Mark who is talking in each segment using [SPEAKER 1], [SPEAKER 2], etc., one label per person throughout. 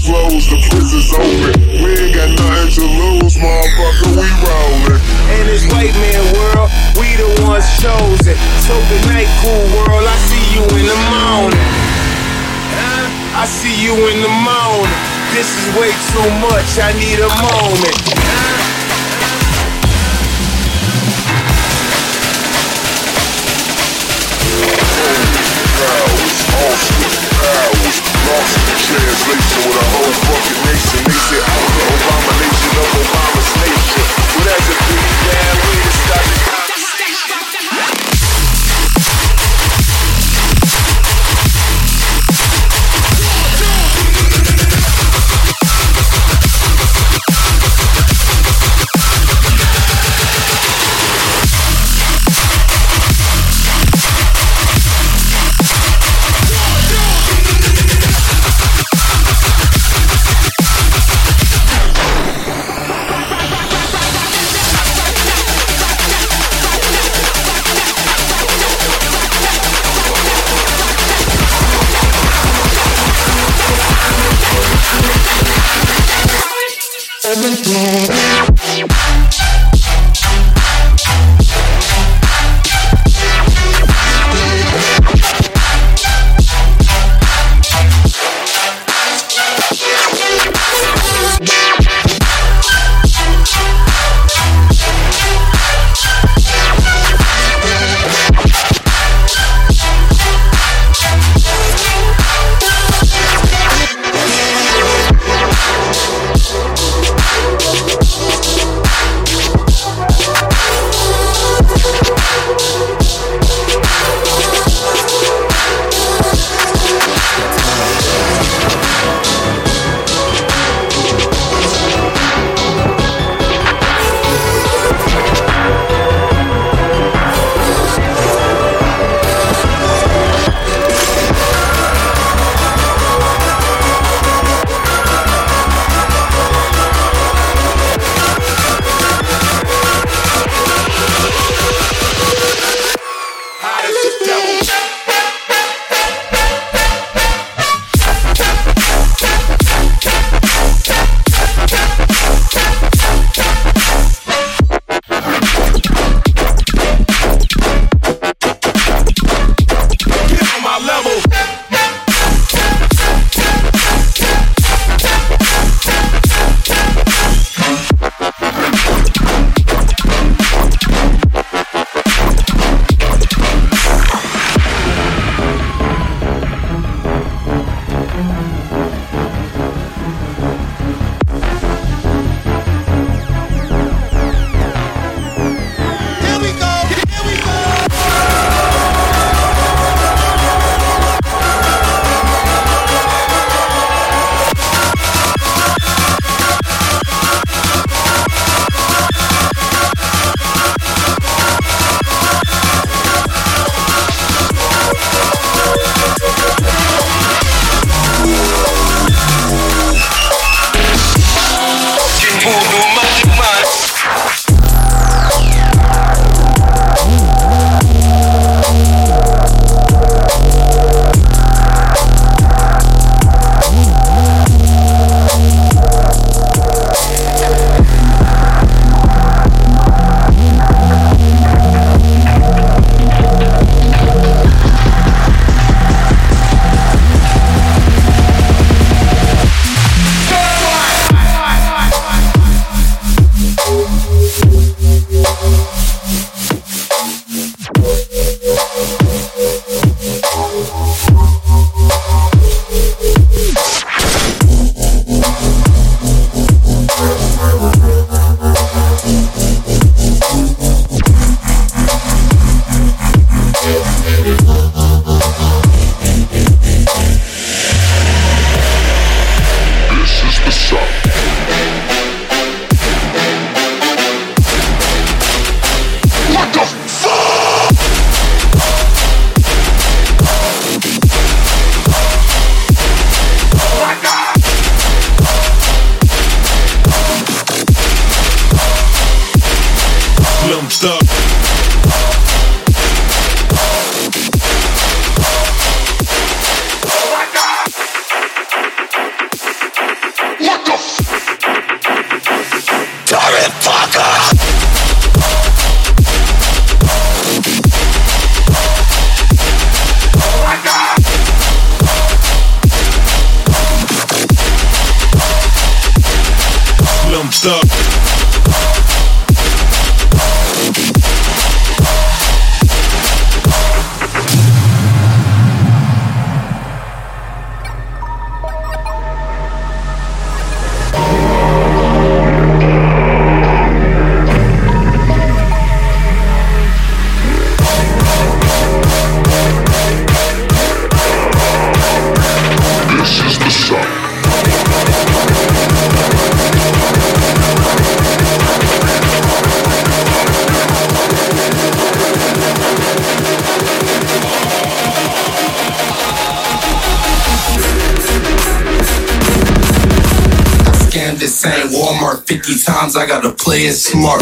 [SPEAKER 1] the closed, the prisons open. We ain't got nothing to lose, motherfucker, we rollin'.
[SPEAKER 2] In this white man world, we the ones chosen. So good night, cool world. I see you in the morning. I see you in the morning. This is way too much. I need a moment.
[SPEAKER 3] I gotta play it smart.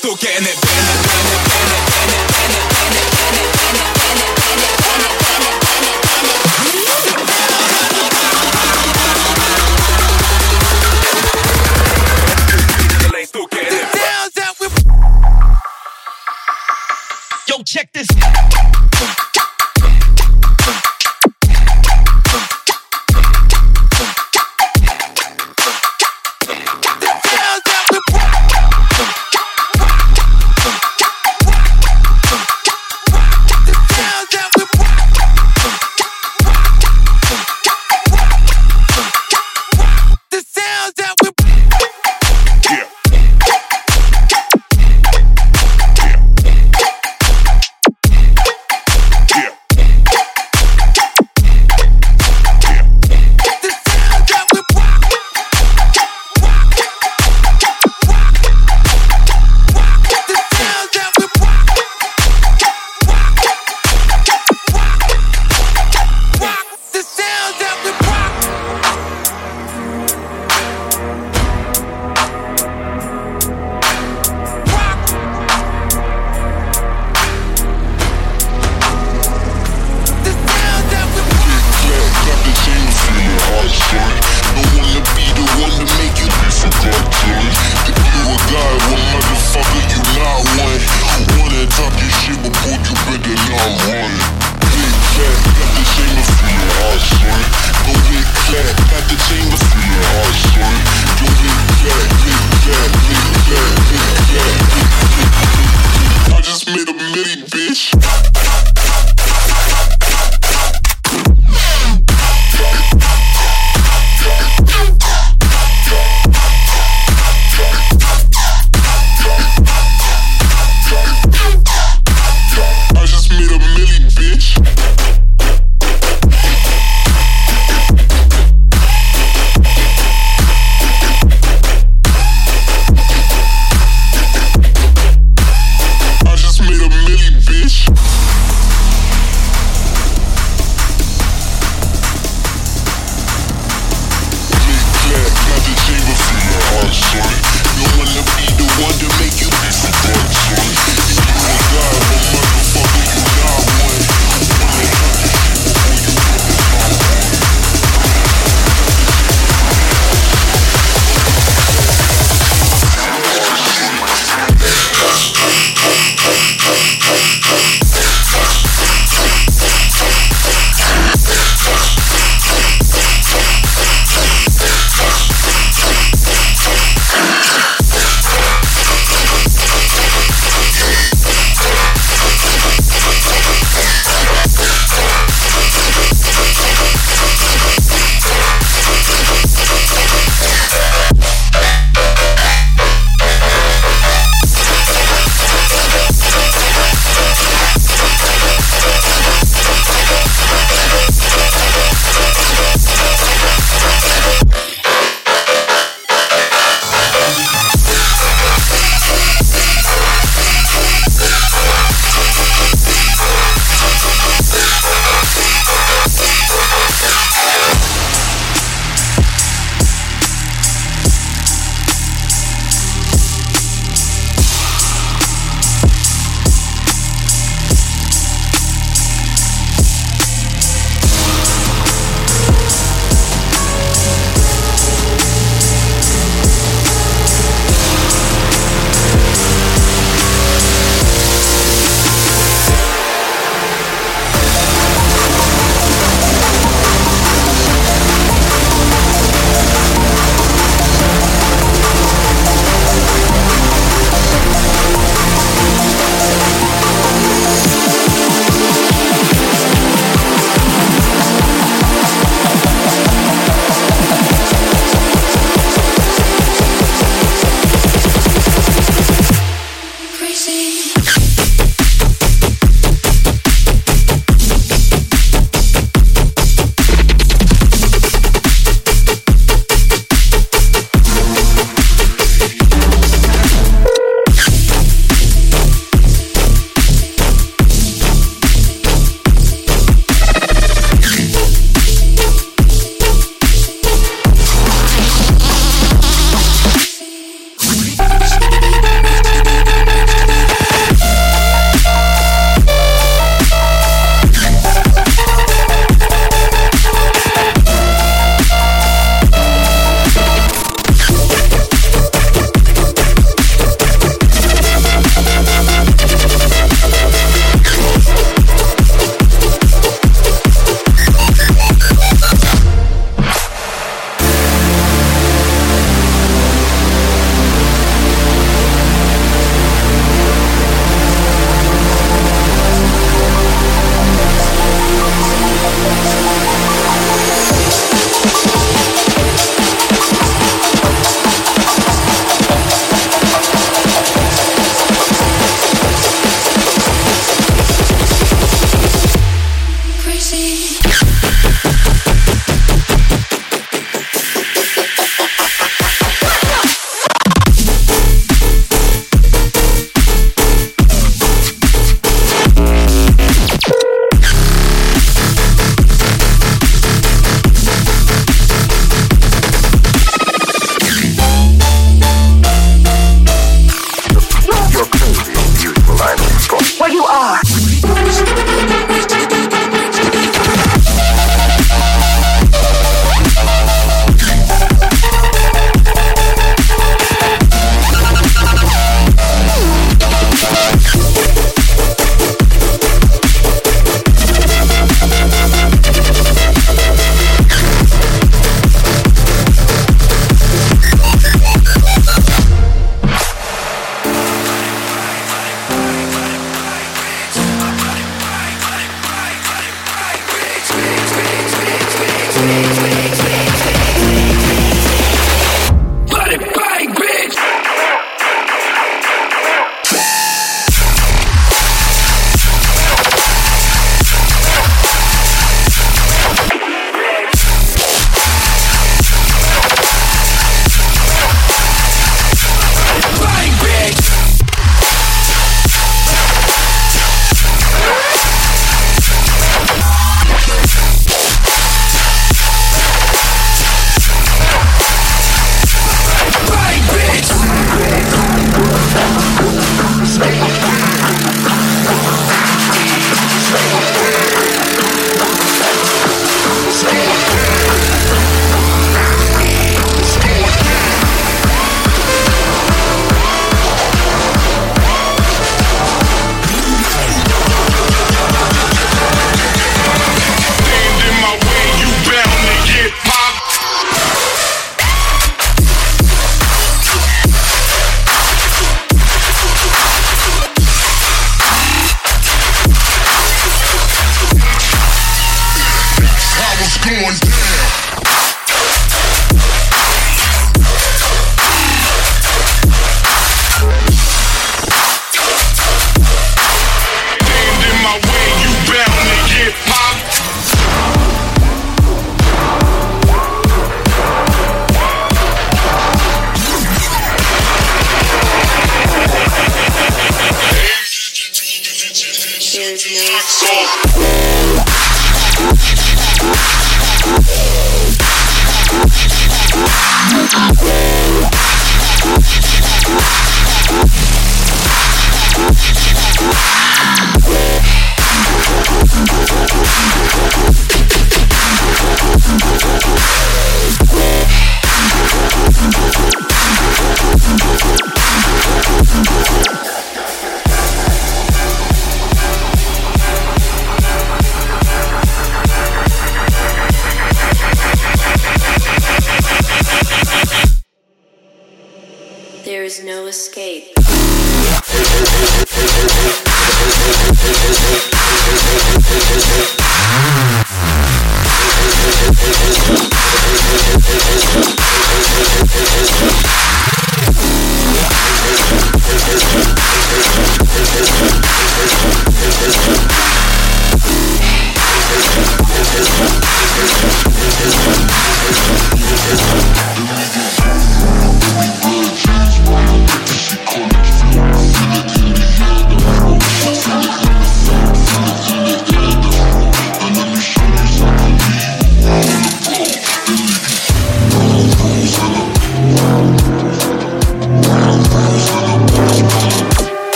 [SPEAKER 4] Still getting it.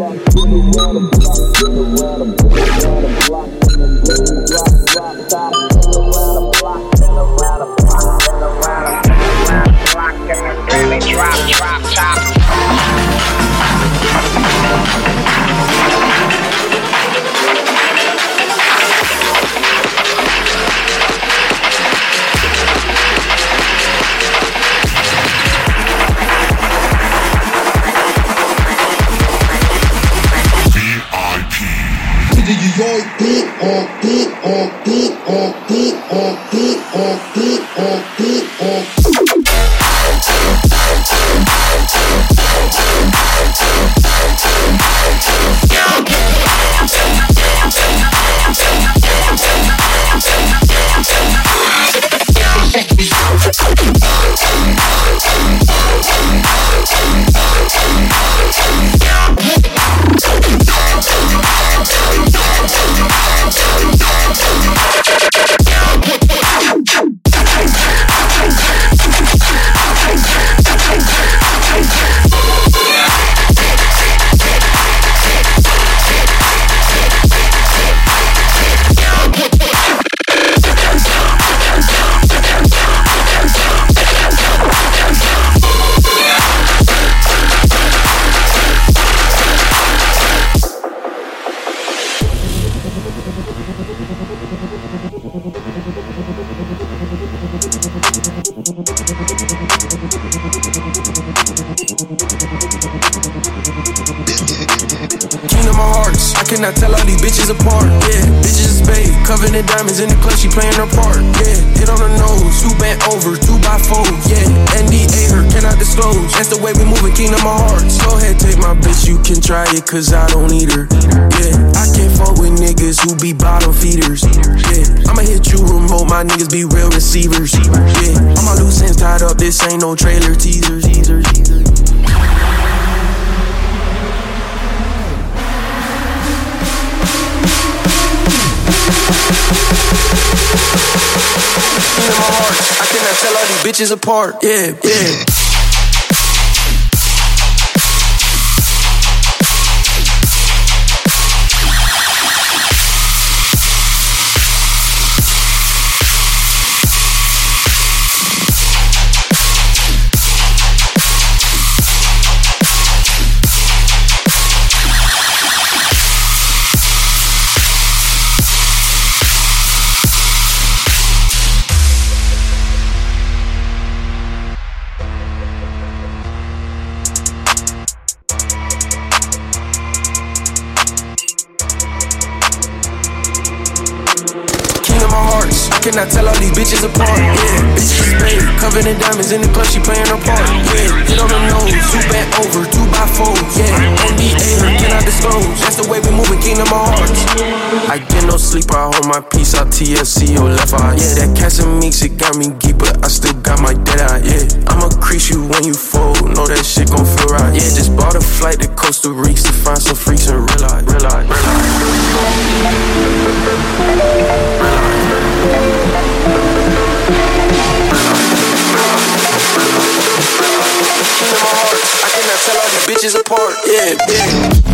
[SPEAKER 5] Block
[SPEAKER 6] I tell all these bitches apart. Yeah, bitches is paid, covered in diamonds in the club, she playing her part. Yeah, hit on the nose, two bent over, two by four. Yeah, NDA her, cannot disclose. That's the way we moving, king of my hearts. Go ahead, take my bitch, you can try it, cause I don't need her. Yeah, I can't fuck with niggas who be bottom feeders. Yeah, I'ma hit you remote, my niggas be real receivers. Yeah, my loose ends tied up, this ain't no trailer teasers. Heart, I cannot tell all these bitches apart. Yeah, yeah. I tell all these bitches apart. Yeah, bitches paid, covered in diamonds in the club, she playing her part. Yeah, hit on the nose, two bent over, two by four. Yeah, NDA her, cannot disclose. That's the way we moving, king of hearts. I get no sleep, I hold my peace I TLC or left eye. Yeah, that cash and mix, it got me geek, but I still got my dead eye. Yeah, I'ma crease you when you fold, know that shit gon' feel right. Yeah, just bought a flight to Costa Rica to find some freaks and realize, realize, realize. King bitches apart. Yeah, yeah.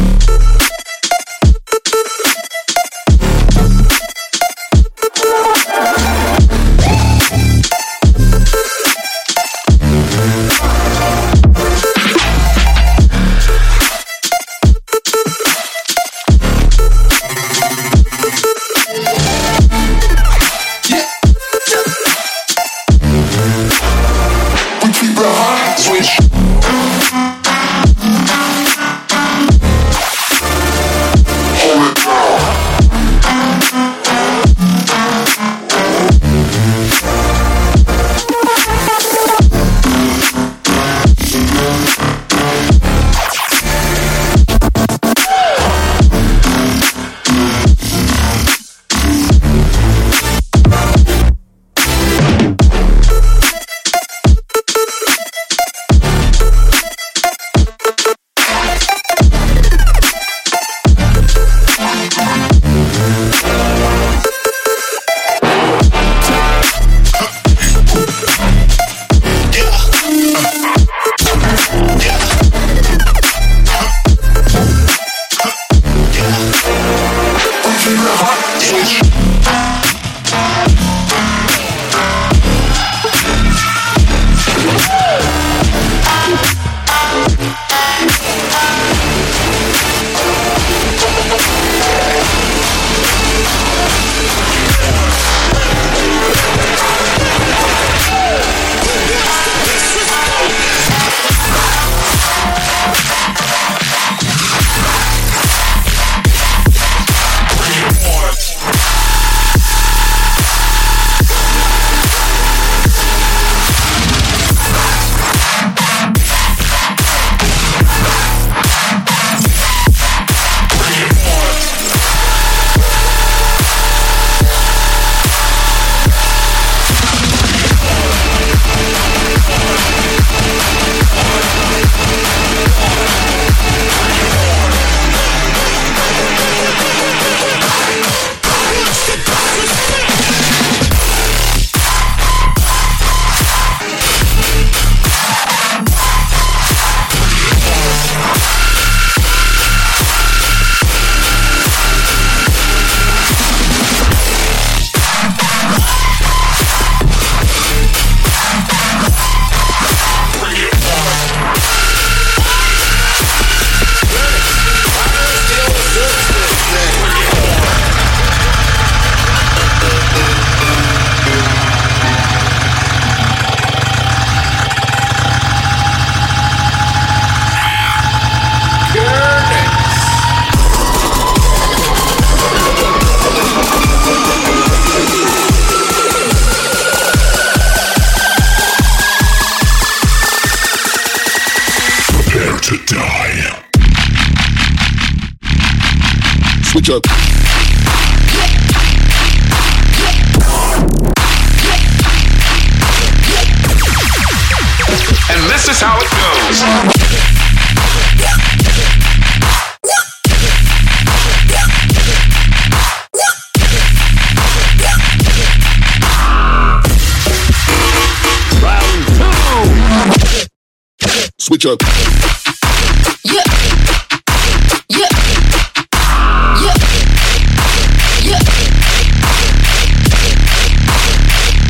[SPEAKER 7] with your.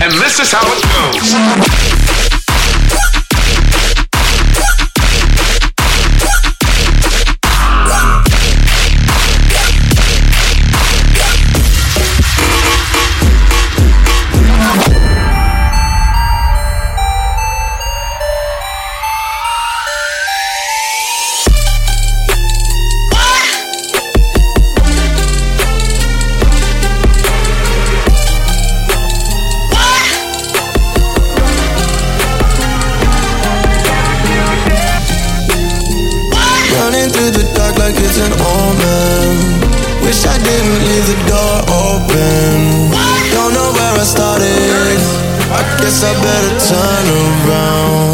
[SPEAKER 8] And this is how it goes.
[SPEAKER 9] the door open. Don't know where I started. I guess I better turn around.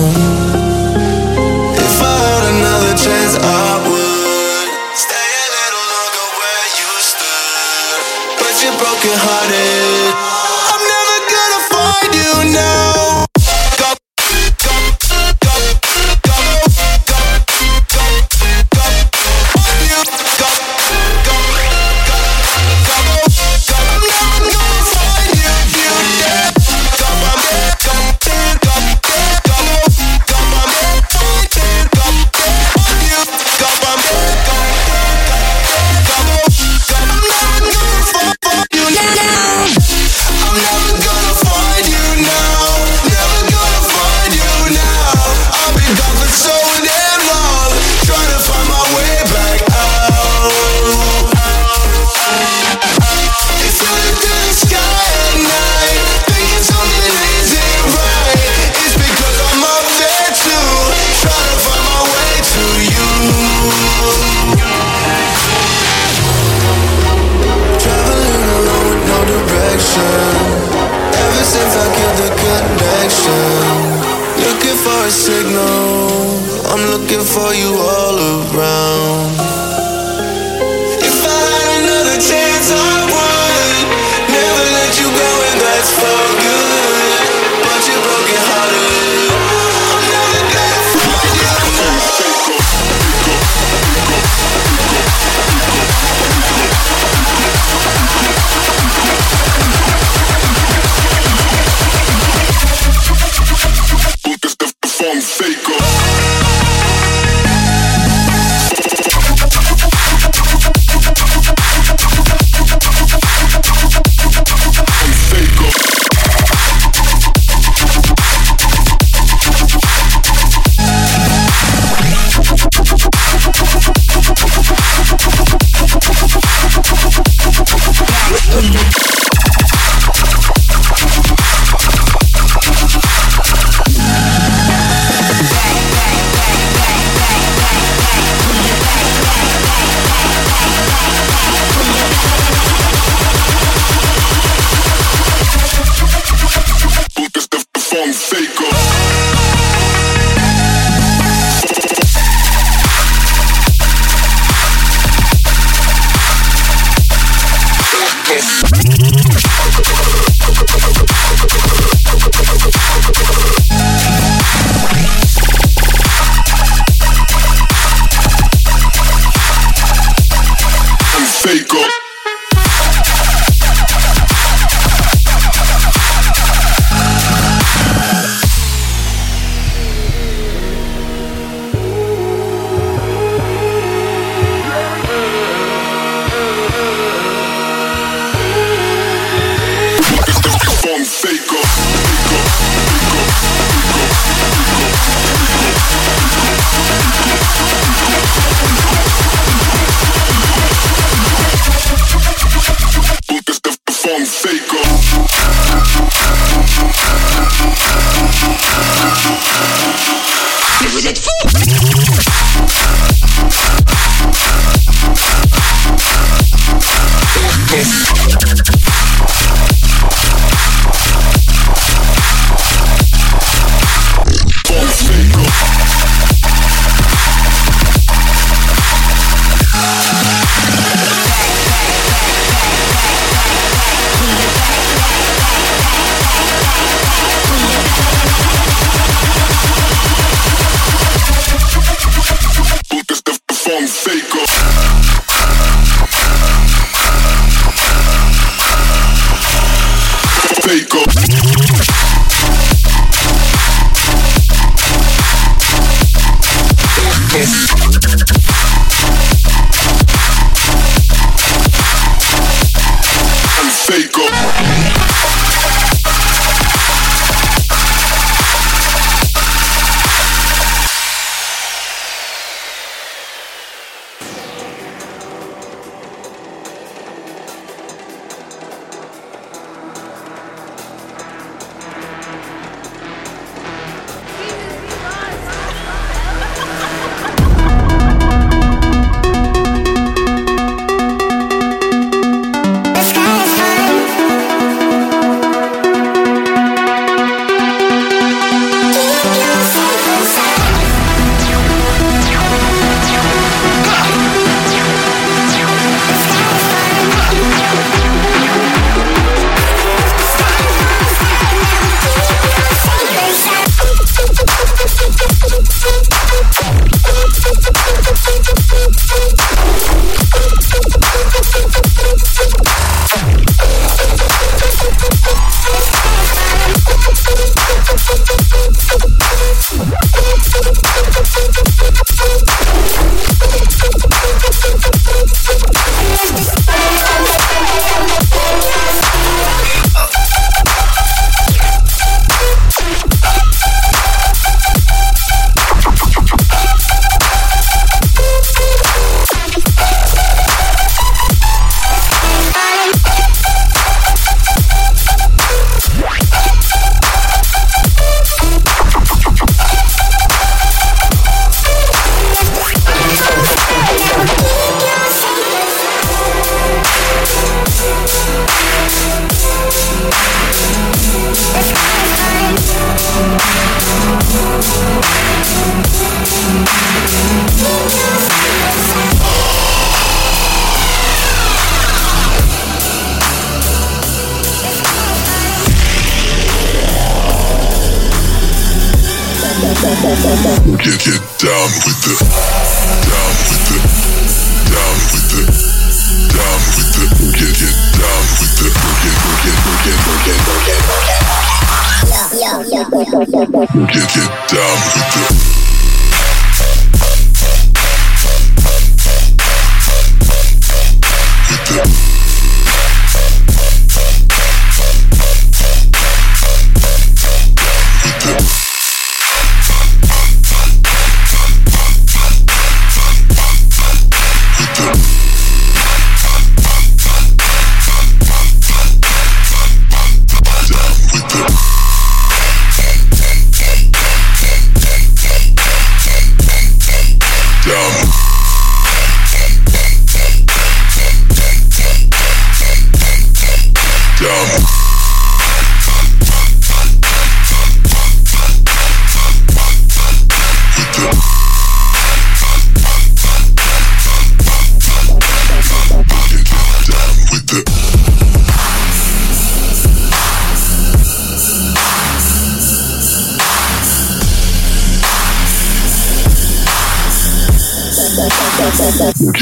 [SPEAKER 10] get, get
[SPEAKER 11] down with it.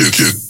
[SPEAKER 11] kick it.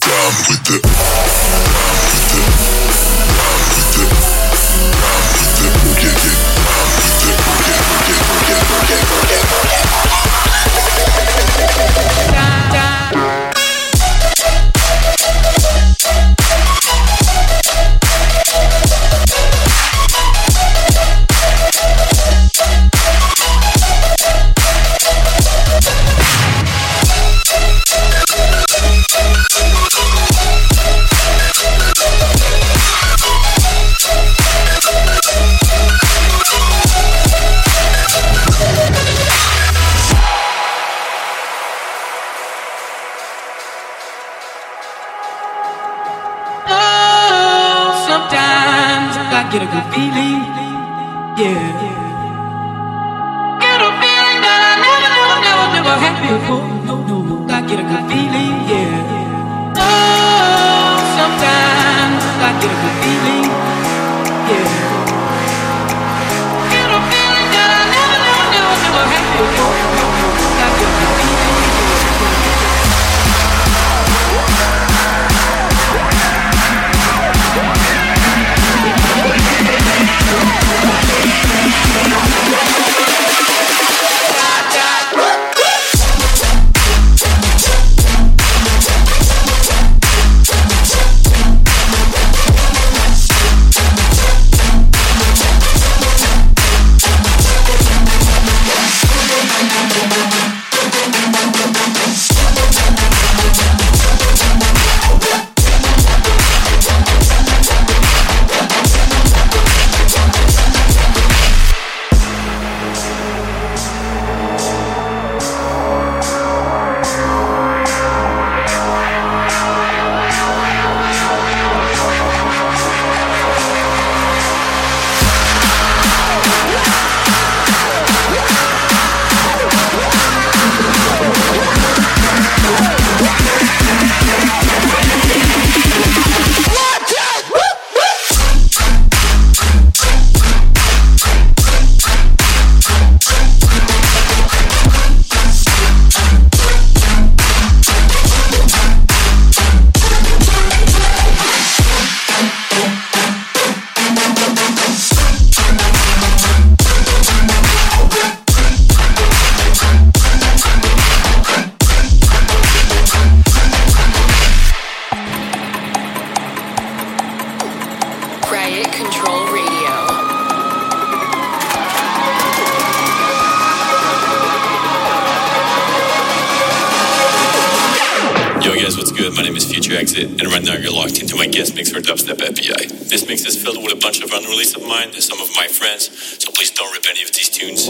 [SPEAKER 11] dubstep API. This mix is filled with a bunch of unreleased of mine and some of my friends, so please don't rip any of these tunes.